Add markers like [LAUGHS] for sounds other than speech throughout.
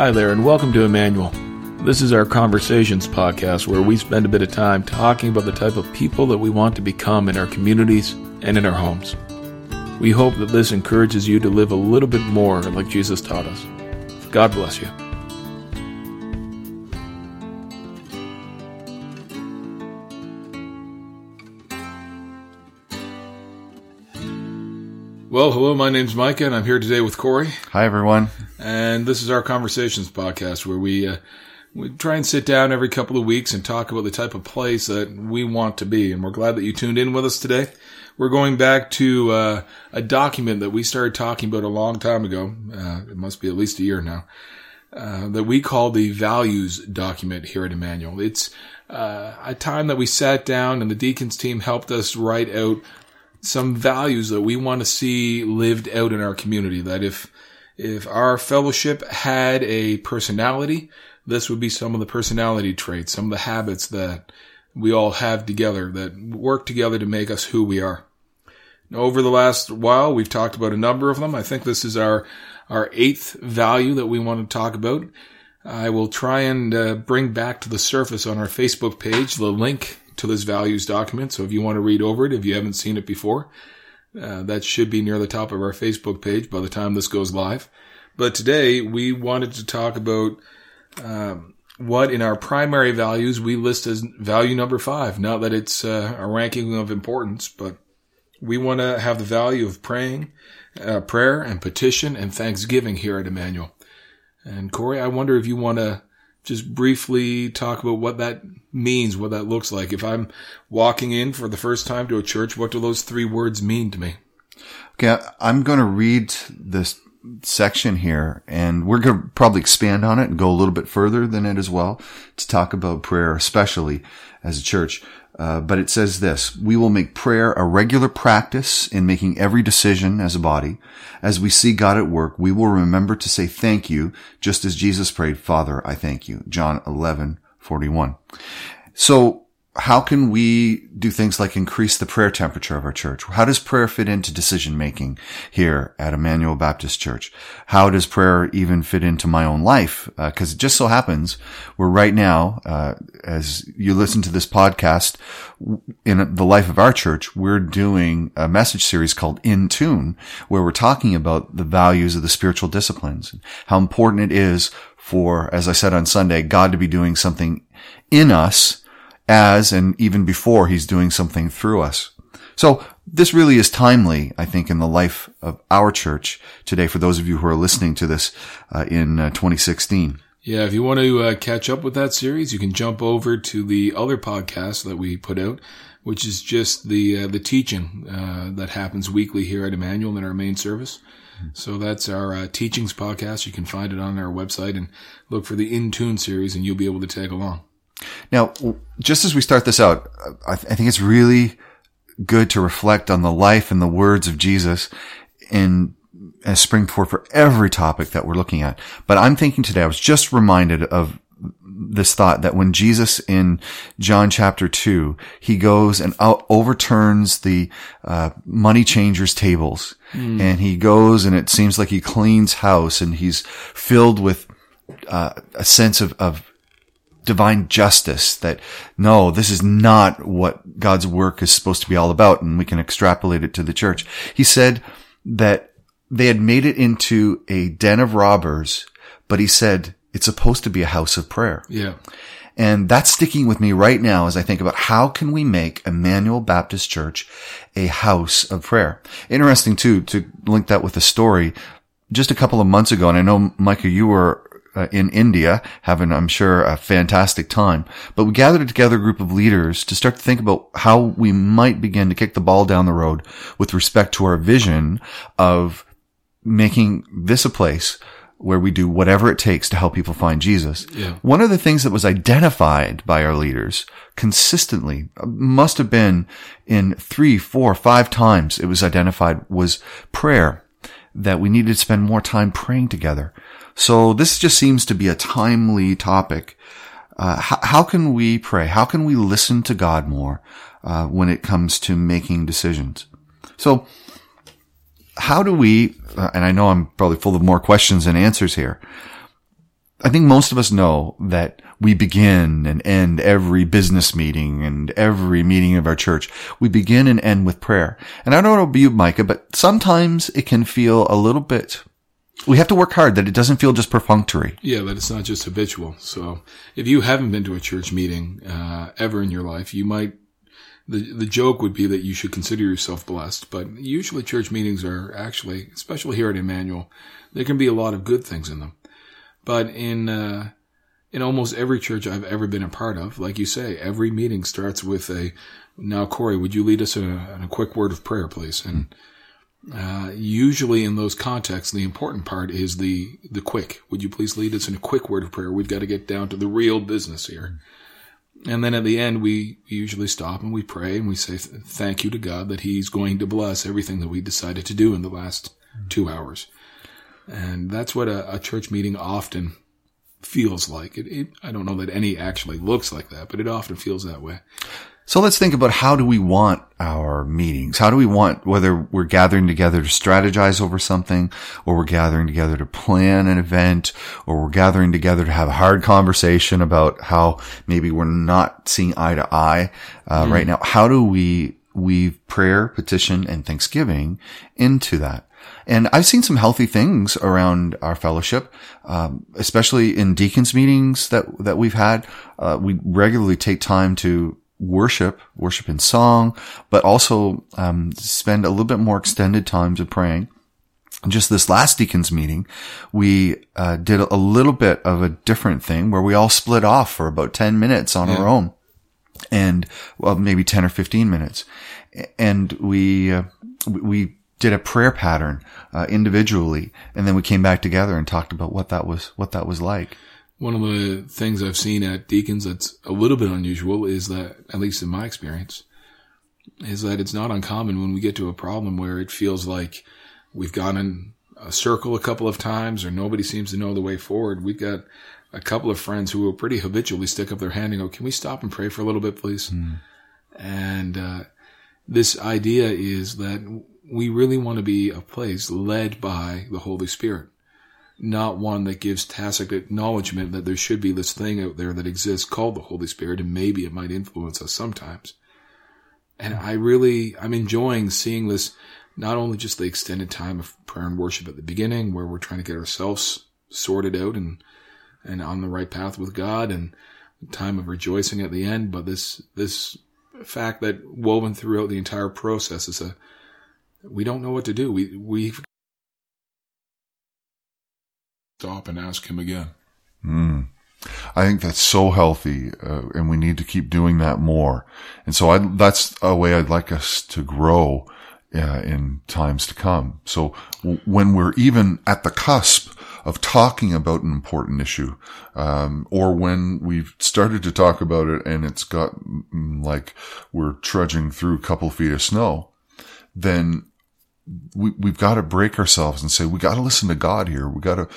Hi there, and welcome to Emmanuel. This is our Conversations podcast where we spend a bit of time talking about the type of people that we want to become in our communities and in our homes. We hope that this encourages you to live a little bit more like Jesus taught us. God bless you. Well, hello, my name's Micah, and I'm here today with Corey. Hi, everyone. And this is our Conversations podcast where we, uh, we try and sit down every couple of weeks and talk about the type of place that we want to be. And we're glad that you tuned in with us today. We're going back to uh, a document that we started talking about a long time ago. Uh, it must be at least a year now. Uh, that we call the values document here at Emmanuel. It's uh, a time that we sat down and the deacons team helped us write out some values that we want to see lived out in our community. That if, if our fellowship had a personality, this would be some of the personality traits, some of the habits that we all have together that work together to make us who we are. Over the last while, we've talked about a number of them. I think this is our, our eighth value that we want to talk about. I will try and uh, bring back to the surface on our Facebook page the link to this values document. So if you want to read over it, if you haven't seen it before, uh, that should be near the top of our Facebook page by the time this goes live. But today we wanted to talk about um, what in our primary values we list as value number five. Not that it's uh, a ranking of importance, but we want to have the value of praying, uh, prayer and petition and thanksgiving here at Emmanuel. And Corey, I wonder if you want to just briefly talk about what that means, what that looks like. If I'm walking in for the first time to a church, what do those three words mean to me? Okay, I'm going to read this section here and we're going to probably expand on it and go a little bit further than it as well to talk about prayer, especially as a church. Uh, but it says this, we will make prayer a regular practice in making every decision as a body. As we see God at work, we will remember to say thank you, just as Jesus prayed, Father, I thank you. John 11, 41. So how can we do things like increase the prayer temperature of our church? How does prayer fit into decision making here at Emmanuel Baptist Church? How does prayer even fit into my own life? Because uh, it just so happens we're right now, uh, as you listen to this podcast, in the life of our church, we're doing a message series called In Tune, where we're talking about the values of the spiritual disciplines, and how important it is for, as I said on Sunday, God to be doing something in us as and even before he's doing something through us. So this really is timely, I think, in the life of our church today for those of you who are listening to this uh, in uh, 2016. Yeah, if you want to uh, catch up with that series, you can jump over to the other podcast that we put out, which is just the uh, the teaching uh, that happens weekly here at Emmanuel in our main service. So that's our uh, teachings podcast. You can find it on our website and look for the In Tune series, and you'll be able to tag along. Now, just as we start this out, I, th- I think it's really good to reflect on the life and the words of Jesus in as springboard for every topic that we're looking at. But I'm thinking today, I was just reminded of this thought that when Jesus in John chapter two, he goes and out- overturns the uh, money changers' tables, mm. and he goes and it seems like he cleans house, and he's filled with uh, a sense of, of divine justice that no, this is not what God's work is supposed to be all about. And we can extrapolate it to the church. He said that they had made it into a den of robbers, but he said it's supposed to be a house of prayer. Yeah. And that's sticking with me right now as I think about how can we make Emmanuel Baptist Church a house of prayer. Interesting too, to link that with the story. Just a couple of months ago, and I know, Micah, you were uh, in India, having, I'm sure, a fantastic time. But we gathered together a group of leaders to start to think about how we might begin to kick the ball down the road with respect to our vision of making this a place where we do whatever it takes to help people find Jesus. Yeah. One of the things that was identified by our leaders consistently uh, must have been in three, four, five times it was identified was prayer that we needed to spend more time praying together. So this just seems to be a timely topic. Uh, how, how, can we pray? How can we listen to God more uh, when it comes to making decisions? So, how do we? Uh, and I know I'm probably full of more questions than answers here. I think most of us know that we begin and end every business meeting and every meeting of our church. We begin and end with prayer. And I don't know about you, Micah, but sometimes it can feel a little bit we have to work hard that it doesn't feel just perfunctory. Yeah, that it's not just habitual. So if you haven't been to a church meeting uh, ever in your life, you might. The, the joke would be that you should consider yourself blessed, but usually church meetings are actually, especially here at Emmanuel, there can be a lot of good things in them. But in uh, in almost every church I've ever been a part of, like you say, every meeting starts with a now, Corey, would you lead us in a, in a quick word of prayer, please? And uh, usually in those contexts, the important part is the the quick. Would you please lead us in a quick word of prayer? We've got to get down to the real business here. And then at the end, we usually stop and we pray and we say thank you to God that He's going to bless everything that we decided to do in the last two hours. And that's what a, a church meeting often feels like. It, it, I don't know that any actually looks like that, but it often feels that way. So let's think about how do we want our meetings? How do we want, whether we're gathering together to strategize over something, or we're gathering together to plan an event, or we're gathering together to have a hard conversation about how maybe we're not seeing eye to eye uh, mm. right now. How do we weave prayer, petition, and thanksgiving into that? And I've seen some healthy things around our fellowship, um, especially in deacons meetings that that we've had. Uh, we regularly take time to worship, worship in song, but also um, spend a little bit more extended times of praying. Just this last deacons meeting, we uh, did a little bit of a different thing where we all split off for about 10 minutes on yeah. our own and well, maybe 10 or 15 minutes. And we, uh, we did a prayer pattern, uh, individually. And then we came back together and talked about what that was, what that was like. One of the things I've seen at Deacons that's a little bit unusual is that, at least in my experience, is that it's not uncommon when we get to a problem where it feels like we've gone in a circle a couple of times or nobody seems to know the way forward. We've got a couple of friends who will pretty habitually stick up their hand and go, can we stop and pray for a little bit, please? Mm. And, uh, this idea is that we really want to be a place led by the Holy Spirit not one that gives tacit acknowledgement that there should be this thing out there that exists called the Holy Spirit, and maybe it might influence us sometimes. And I really, I'm enjoying seeing this, not only just the extended time of prayer and worship at the beginning, where we're trying to get ourselves sorted out and, and on the right path with God and time of rejoicing at the end, but this, this fact that woven throughout the entire process is a, we don't know what to do. We, we've stop and ask him again. Mm. I think that's so healthy, uh, and we need to keep doing that more. And so I, that's a way I'd like us to grow uh, in times to come. So w- when we're even at the cusp of talking about an important issue, um, or when we've started to talk about it and it's got mm, like we're trudging through a couple feet of snow, then we, we've got to break ourselves and say, we got to listen to God here. We got to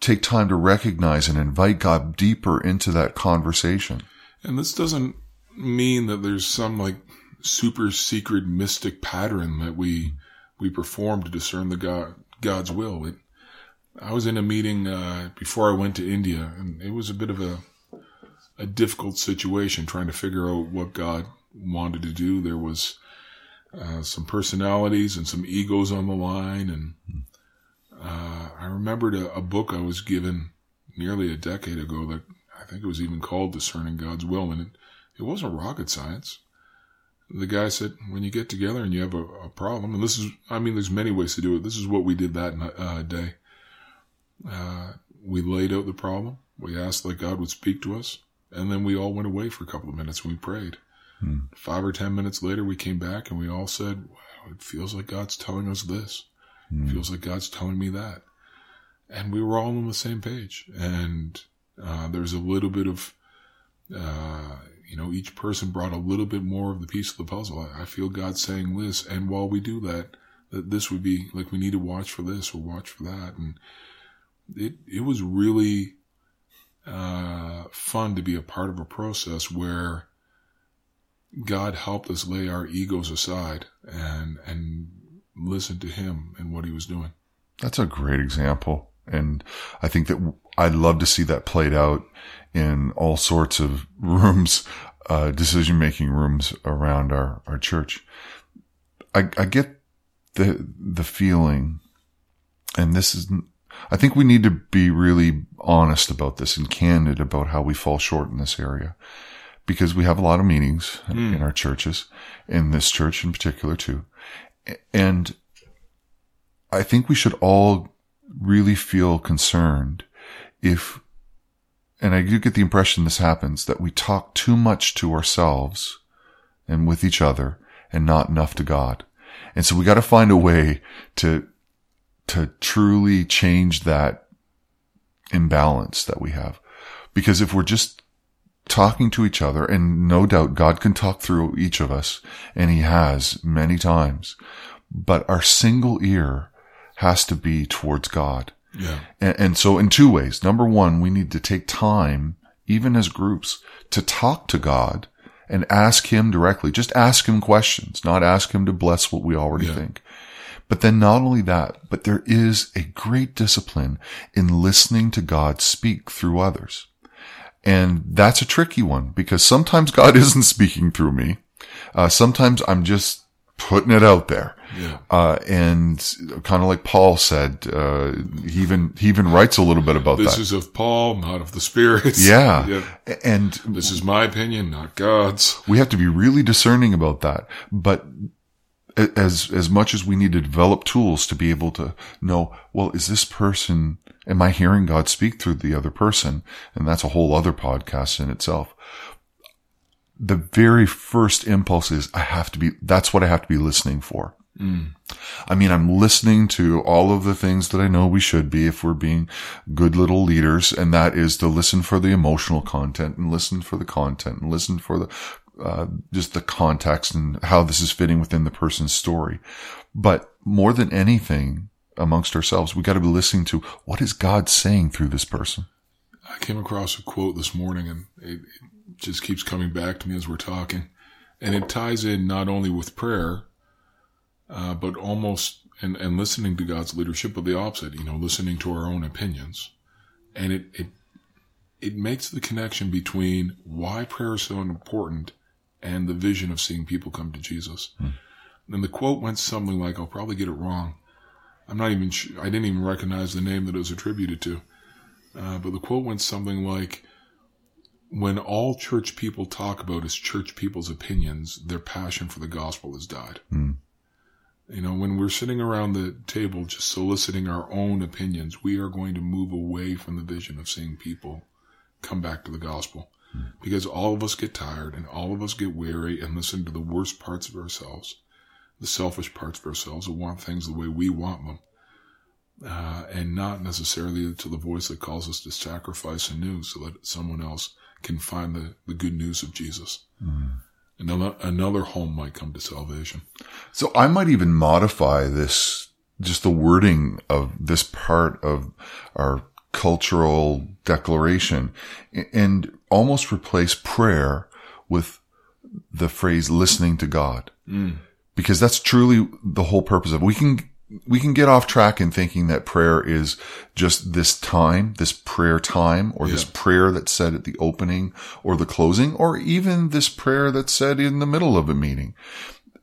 take time to recognize and invite God deeper into that conversation. And this doesn't mean that there's some like super secret mystic pattern that we we perform to discern the God God's will. It, I was in a meeting uh, before I went to India, and it was a bit of a a difficult situation trying to figure out what God wanted to do. There was uh, some personalities and some egos on the line, and uh, I remembered a, a, book I was given nearly a decade ago that I think it was even called Discerning God's Will, and it, it wasn't rocket science. The guy said, when you get together and you have a, a problem, and this is, I mean, there's many ways to do it. This is what we did that uh, day. Uh, we laid out the problem. We asked that God would speak to us, and then we all went away for a couple of minutes and we prayed. Hmm. Five or ten minutes later, we came back and we all said, wow, it feels like God's telling us this. Mm. Feels like God's telling me that. And we were all on the same page. And uh, there's a little bit of, uh, you know, each person brought a little bit more of the piece of the puzzle. I, I feel God saying this. And while we do that, that this would be like we need to watch for this or watch for that. And it, it was really uh, fun to be a part of a process where God helped us lay our egos aside and, and listen to him and what he was doing. That's a great example. And I think that I'd love to see that played out in all sorts of [LAUGHS] rooms, uh, decision making rooms around our, our church. I, I get the, the feeling, and this is, I think we need to be really honest about this and candid about how we fall short in this area because we have a lot of meetings mm. in our churches, in this church in particular too. And I think we should all really feel concerned if, and I do get the impression this happens, that we talk too much to ourselves and with each other and not enough to God. And so we got to find a way to, to truly change that imbalance that we have. Because if we're just talking to each other, and no doubt God can talk through each of us, and he has many times, but our single ear has to be towards God. Yeah. And, and so in two ways. Number one, we need to take time, even as groups, to talk to God and ask him directly. Just ask him questions, not ask him to bless what we already yeah. think. But then not only that, but there is a great discipline in listening to God speak through others. And that's a tricky one because sometimes God [LAUGHS] isn't speaking through me. Uh, sometimes I'm just putting it out there. Yeah. Uh, and kind of like Paul said, uh, he even, he even writes a little bit about this that. This is of Paul, not of the spirits. [LAUGHS] Yeah. yeah. And this is my opinion, not God's. We have to be really discerning about that. But as, as much as we need to develop tools to be able to know, well, is this person, am I hearing God speak through the other person? And that's a whole other podcast in itself the very first impulse is I have to be, that's what I have to be listening for. Mm. I mean, I'm listening to all of the things that I know we should be if we're being good little leaders. And that is to listen for the emotional content and listen for the content and listen for the, uh, just the context and how this is fitting within the person's story. But more than anything amongst ourselves, we got to be listening to what is God saying through this person. I came across a quote this morning and it, it just keeps coming back to me as we're talking. And it ties in not only with prayer, uh, but almost, and, and listening to God's leadership, but the opposite, you know, listening to our own opinions. And it, it, it makes the connection between why prayer is so important and the vision of seeing people come to Jesus. Hmm. And the quote went something like, I'll probably get it wrong. I'm not even I didn't even recognize the name that it was attributed to. Uh, but the quote went something like, when all church people talk about is church people's opinions, their passion for the gospel has died. Mm. You know, when we're sitting around the table just soliciting our own opinions, we are going to move away from the vision of seeing people come back to the gospel. Mm. Because all of us get tired and all of us get weary and listen to the worst parts of ourselves, the selfish parts of ourselves who want things the way we want them uh, and not necessarily to the voice that calls us to sacrifice anew so that someone else can find the, the good news of Jesus. Mm. Another, another home might come to salvation. So I might even modify this, just the wording of this part of our cultural declaration and almost replace prayer with the phrase listening to God. Mm. Because that's truly the whole purpose of it. We can we can get off track in thinking that prayer is just this time, this prayer time, or yeah. this prayer that's said at the opening or the closing, or even this prayer that's said in the middle of a meeting.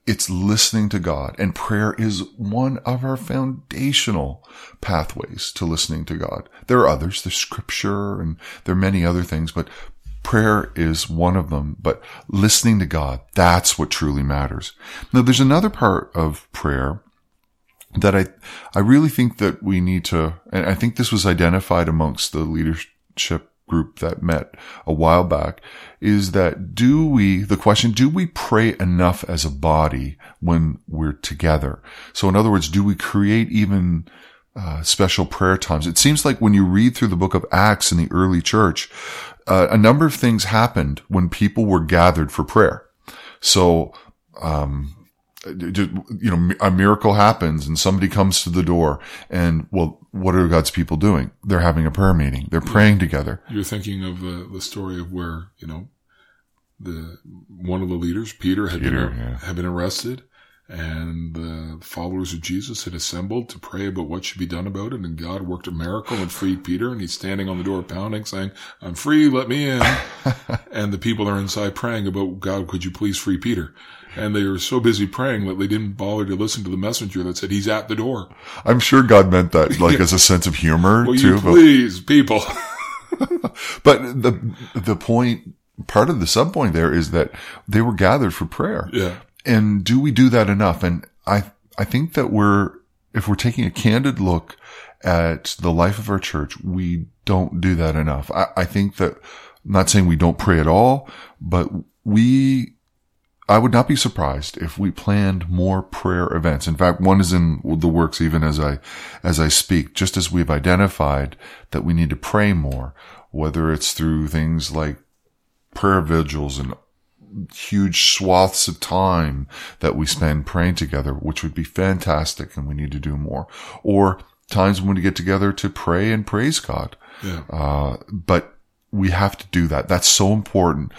It's listening to God and prayer is one of our foundational pathways to listening to God. There are others. There's scripture and there are many other things, but prayer is one of them, but listening to God, that's what truly matters. Now there's another part of prayer that I, I really think that we need to, and I think this was identified amongst the leadership group that met a while back is that do we, the question, do we pray enough as a body when we're together? So in other words, do we create even uh, special prayer times? It seems like when you read through the book of Acts in the early church, uh, a number of things happened when people were gathered for prayer. So, um, you know, a miracle happens and somebody comes to the door and well, what are God's people doing? They're having a prayer meeting. They're praying together. You're thinking of the, the story of where, you know, the, one of the leaders, Peter, had, Peter, been, yeah. had been arrested and the followers of Jesus had assembled to pray about what should be done about it. And God worked a miracle and freed Peter. And he's standing on the door pounding, saying, I'm free, let me in. [LAUGHS] and the people are inside praying about, God, could you please free Peter? And they were so busy praying that they didn't bother to listen to the messenger that said, he's at the door. I'm sure God meant that [LAUGHS] like as a sense of humor Will too. you please, people? [LAUGHS] But the, the point, part of the sub point there is that they were gathered for prayer. yeah. And do we do that enough? And I, I think that we're, if we're taking a candid look at the life of our church, we don't do that enough. I, I think that, I'm not saying we don't pray at all, but we, I would not be surprised if we planned more prayer events. In fact, one is in the works even as I, as I speak, just as we've identified that we need to pray more, whether it's through things like prayer vigils and huge swaths of time that we spend praying together, which would be fantastic. And we need to do more or times when we get together to pray and praise God. Yeah. Uh, but we have to do that. That's so important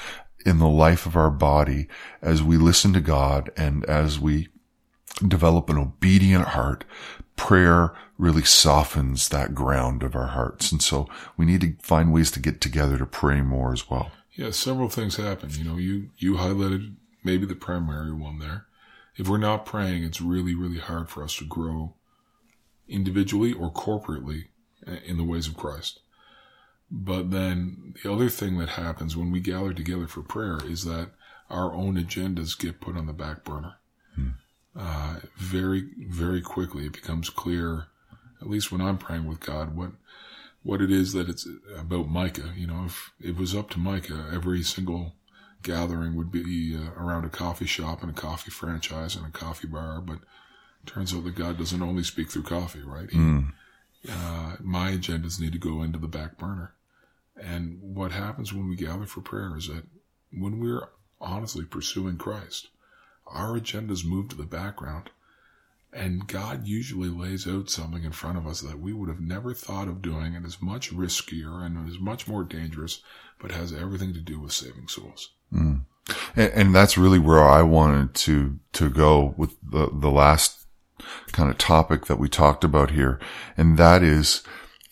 in the life of our body as we listen to God and as we develop an obedient heart. Prayer really softens that ground of our hearts. And so we need to find ways to get together to pray more as well. Yeah, several things happen. You know, you, you highlighted maybe the primary one there. If we're not praying, it's really, really hard for us to grow individually or corporately in the ways of Christ. But then the other thing that happens when we gather together for prayer is that our own agendas get put on the back burner. Uh, very, very quickly, it becomes clear, at least when I'm praying with God, what what it is that it's about Micah. You know, if it was up to Micah, every single gathering would be uh, around a coffee shop and a coffee franchise and a coffee bar. But turns out that God doesn't only speak through coffee, right? He, uh, my agendas need to go into the back burner. And what happens when we gather for prayer is that when we're honestly pursuing Christ, our agendas move to the background. And God usually lays out something in front of us that we would have never thought of doing and is much riskier and is much more dangerous, but has everything to do with saving souls. Hmm. And, and that's really where I wanted to, to go with the, the last kind of topic that we talked about here. And that is,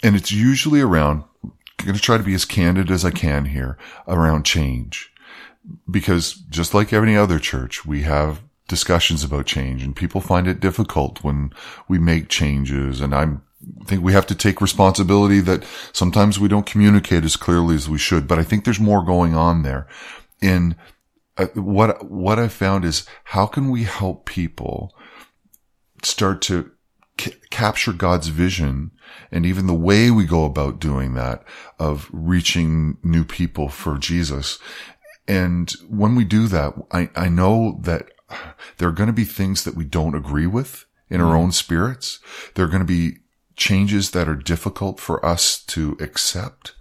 and it's usually around, I'm going to try to be as candid as I can here around change. Because just like any other church, we have discussions about change and people find it difficult when we make changes. And I'm, I think we have to take responsibility that sometimes we don't communicate as clearly as we should, but I think there's more going on there in uh, what, what I found is how can we help people start to ca- capture God's vision and even the way we go about doing that of reaching new people for Jesus. And when we do that, I, I know that there are going to be things that we don't agree with in our hmm. own spirits. There are going to be changes that are difficult for us to accept.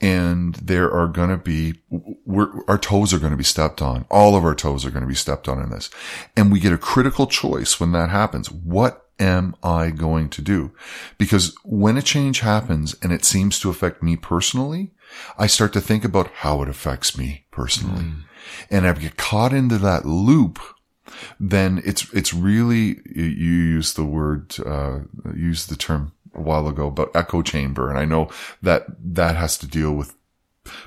And there are going to be, we're, our toes are going to be stepped on. All of our toes are going to be stepped on in this. And we get a critical choice when that happens. What am I going to do? Because when a change happens and it seems to affect me personally, I start to think about how it affects me personally. Hmm. And I get caught into that loop then it's it's really you use the word uh use the term a while ago about echo chamber. And I know that that has to deal with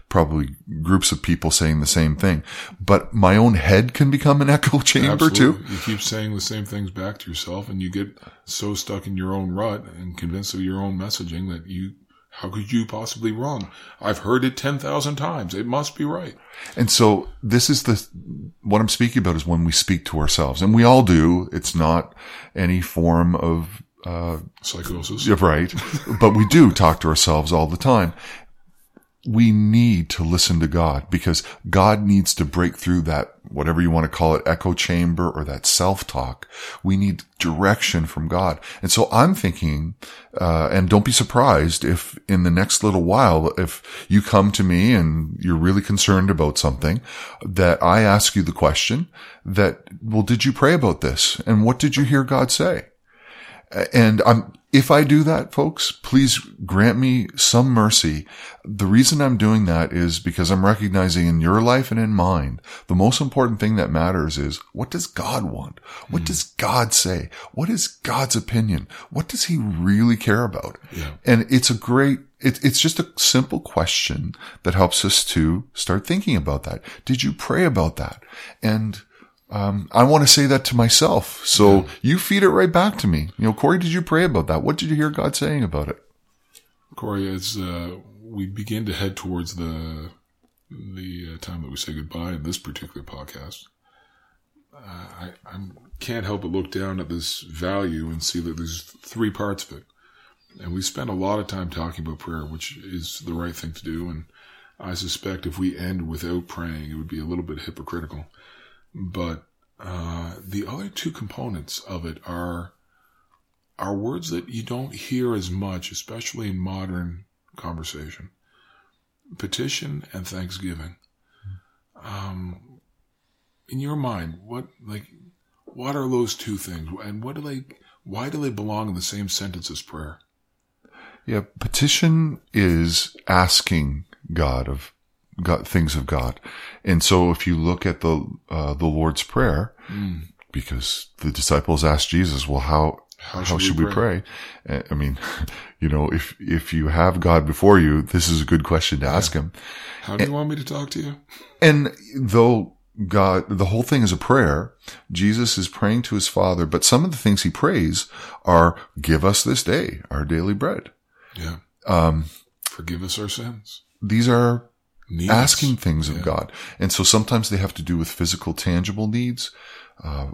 probably groups of people saying the same thing. But my own head can become an echo chamber too. You keep saying the same things back to yourself and you get so stuck in your own rut and convinced of your own messaging that you, how could you possibly wrong? I've heard it 10,000 times. It must be right. And so this is the, what I'm speaking about is when we speak to ourselves and we all do. It's not any form of, uh, Psychosis. Right. but we do talk to ourselves all the time. We need to listen to God because God needs to break through that, whatever you want to call it, echo chamber or that self-talk. We need direction from God. And so I'm thinking, uh, and don't be surprised if in the next little while, if you come to me and you're really concerned about something that I ask you the question that, well, did you pray about this? And what did you hear God say? and I'm, if I do that, folks, please grant me some mercy. The reason I'm doing that is because I'm recognizing in your life and in mine, the most important thing that matters is what does God want? What does hmm. God say? What is God's opinion? What does he really care about? Yeah. And it's a great, it, it's just a simple question that helps us to start thinking about that. Did you pray about that? And um, I want to say that to myself. So you feed it right back to me. You know, Corey, did you pray about that? What did you hear God saying about it? Corey, as uh, we begin to head towards the the uh, time that we say goodbye in this particular podcast, uh, I I can't help but look down at this value and see that there's three parts of it, and we spend a lot of time talking about prayer, which is the right thing to do. And I suspect if we end without praying, it would be a little bit hypocritical. But uh, the other two components of it are are words that you don't hear as much, especially in modern conversation. Petition and thanksgiving. Um, in your mind, what like what are those two things, and what do they? Why do they belong in the same sentence as prayer? Yeah, petition is asking God of God, things of God. And so if you look at the, uh, the Lord's Prayer, because the disciples asked Jesus, well, how, how, should, we, pray? Uh, I mean, [LAUGHS] you know, if, if you have God before you, this is a good question to ask him. How do you want me to talk to you? And though God, the whole thing is a prayer, Jesus is praying to his father, but some of the things he prays are, give us this day our daily bread. Yeah. Um, Forgive us our sins. these are Needs. asking things of Yeah. God. And so sometimes they have to do with physical, tangible needs. Uh,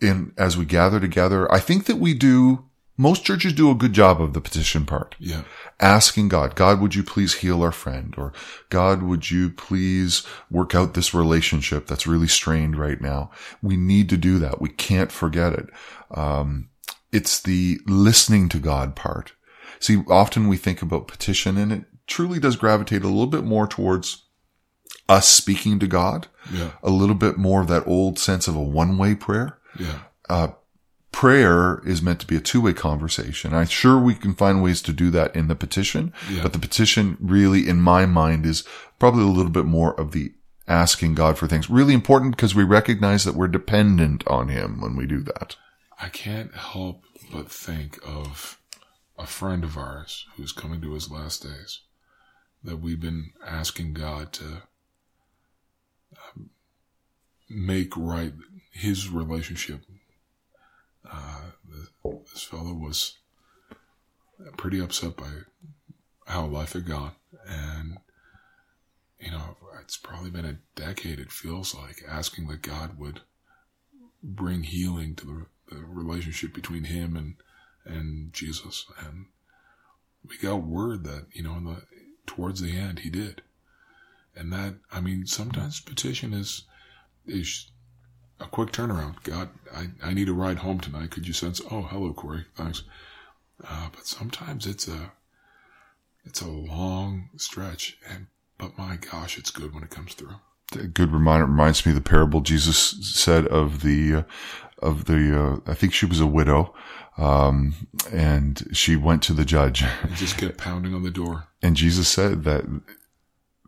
and as we gather together, I think that we do, most churches do a good job of the petition part. Yeah. Asking God, God, would you please heal our friend? Or God, would you please work out this relationship that's really strained right now? We need to do that. We can't forget it. Um, it's the listening to God part. See, often we think about petition and it truly does gravitate a little bit more towards us speaking to God, Yeah. a little bit more of that old sense of a one way prayer. Yeah. Uh, prayer is meant to be a two way conversation. I'm sure we can find ways to do that in the petition, Yeah. but the petition really, in my mind, is probably a little bit more of the asking God for things. Really important because we recognize that we're dependent on Him when we do that. I can't help but think of a friend of ours who's coming to his last days that we've been asking God to um, make right his relationship. Uh, this fellow was pretty upset by how life had gone. And, you know, it's probably been a decade, it feels like, asking that God would bring healing to the, the relationship between him and and Jesus. And we got word that you know, in the towards the end, he did. And that, I mean, sometimes petition is is a quick turnaround. God, I, I need a ride home tonight. Could you sense? Oh, hello, Corey. Thanks. Uh, but sometimes it's a it's a long stretch, and but my gosh, it's good when it comes through. A good reminder reminds me of the parable Jesus said of the uh, of the uh, I think she was a widow um, and she went to the judge And [LAUGHS] just kept pounding on the door. and Jesus said that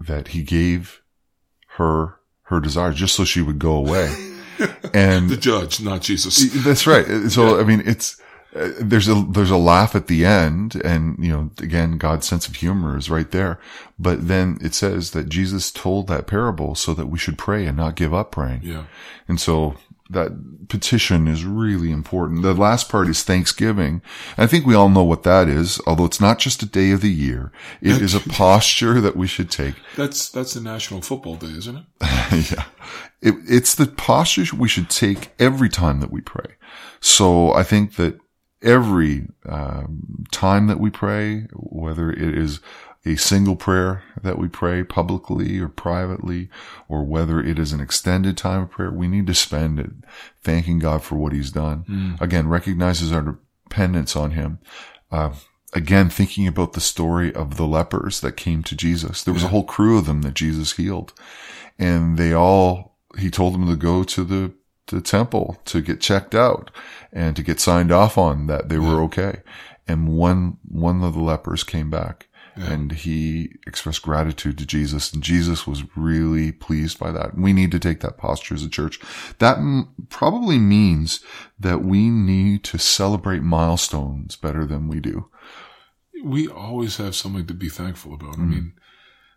that he gave her her desire just so she would go away [LAUGHS] and The judge, not Jesus. that's right. So, I mean, it's, uh, there's a, there's a laugh at the end and, you know, again, God's sense of humor is right there. But then it says that Jesus told that parable so that we should pray and not give up praying. Yeah. And so that petition is really important. The last part is Thanksgiving. I think we all know what that is, although it's not just a day of the year. It is a [LAUGHS] posture that we should take. That's that's the National Football Day, isn't it? [LAUGHS] yeah. It, it's the posture we should take every time that we pray. So I think that every um, time that we pray, whether it is a single prayer that we pray publicly or privately, or whether it is an extended time of prayer, we need to spend it thanking God for what he's done. Again, recognizes our dependence on him. Uh, again, thinking about the story of the lepers that came to Jesus. There was a whole crew of them that Jesus healed and they all, he told them to go to the, the temple to get checked out and to get signed off on that they were okay. and one, one of the lepers came back and he expressed gratitude to Jesus and Jesus was really pleased by that. We need to take that posture as a church. That m- probably means that we need to celebrate milestones better than we do. We always have something to be thankful about. I mm-hmm. mean,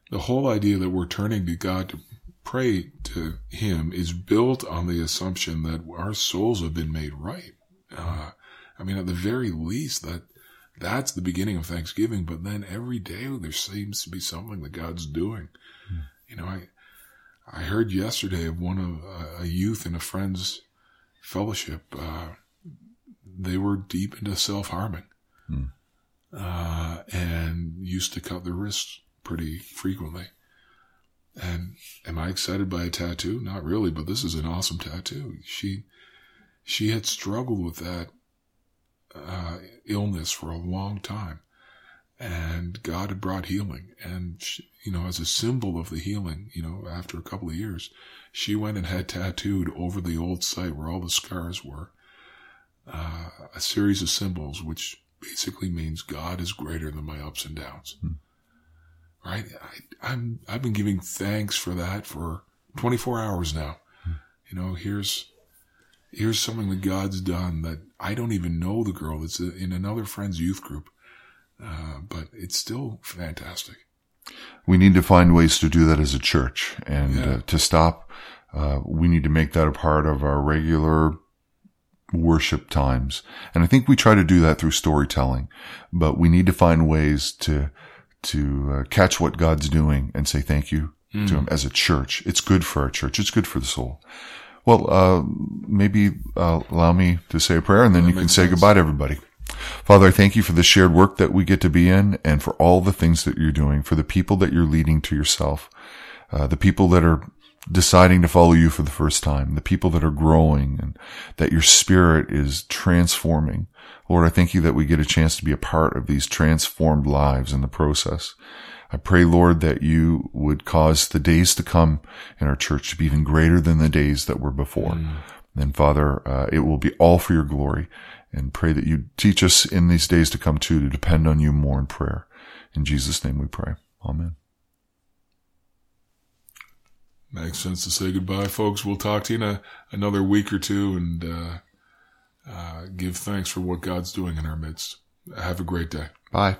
the whole idea that we're turning to God to pray to Him is built on the assumption that our souls have been made right. Uh, I mean, at the very least, that that's the beginning of Thanksgiving. But then every day there seems to be something that God's doing. You know, I I heard yesterday of one of a youth in a friend's fellowship. Uh, they were deep into self harming, uh, and used to cut their wrists pretty frequently. And am I excited by a tattoo? Not really, but this is an awesome tattoo. She, she had struggled with that, uh, illness for a long time and God had brought healing. And, she, you know, as a symbol of the healing, you know, after a couple of years, she went and had tattooed over the old site where all the scars were, uh, a series of symbols, which basically means God is greater than my ups and downs right? I, I'm I've been giving thanks for that for 24 hours now. You know, here's here's something that God's done that I don't even know the girl. that's in another friend's youth group, uh, but it's still fantastic. We need to find ways to do that as a church and Yeah. uh, to stop. Uh, we need to make that a part of our regular worship times. And I think we try to do that through storytelling, but we need to find ways to, to uh, catch what God's doing and say thank you to him as a church. It's good for our church. It's good for the soul. Well, uh, maybe uh, allow me to say a prayer and then you can say sense. goodbye to everybody. Father, I thank you for the shared work that we get to be in and for all the things that you're doing, for the people that you're leading to yourself, uh, the people that are deciding to follow you for the first time, the people that are growing and that your spirit is transforming. Lord, I thank you that we get a chance to be a part of these transformed lives in the process. I pray, Lord, that you would cause the days to come in our church to be even greater than the days that were before. And Father, uh, it will be all for your glory and pray that you teach us in these days to come too to depend on you more in prayer. In Jesus' name we pray. Amen. Makes sense to say goodbye, folks. We'll talk to you in a, another week or two and uh, uh, give thanks for what God's doing in our midst. Have a great day. Bye.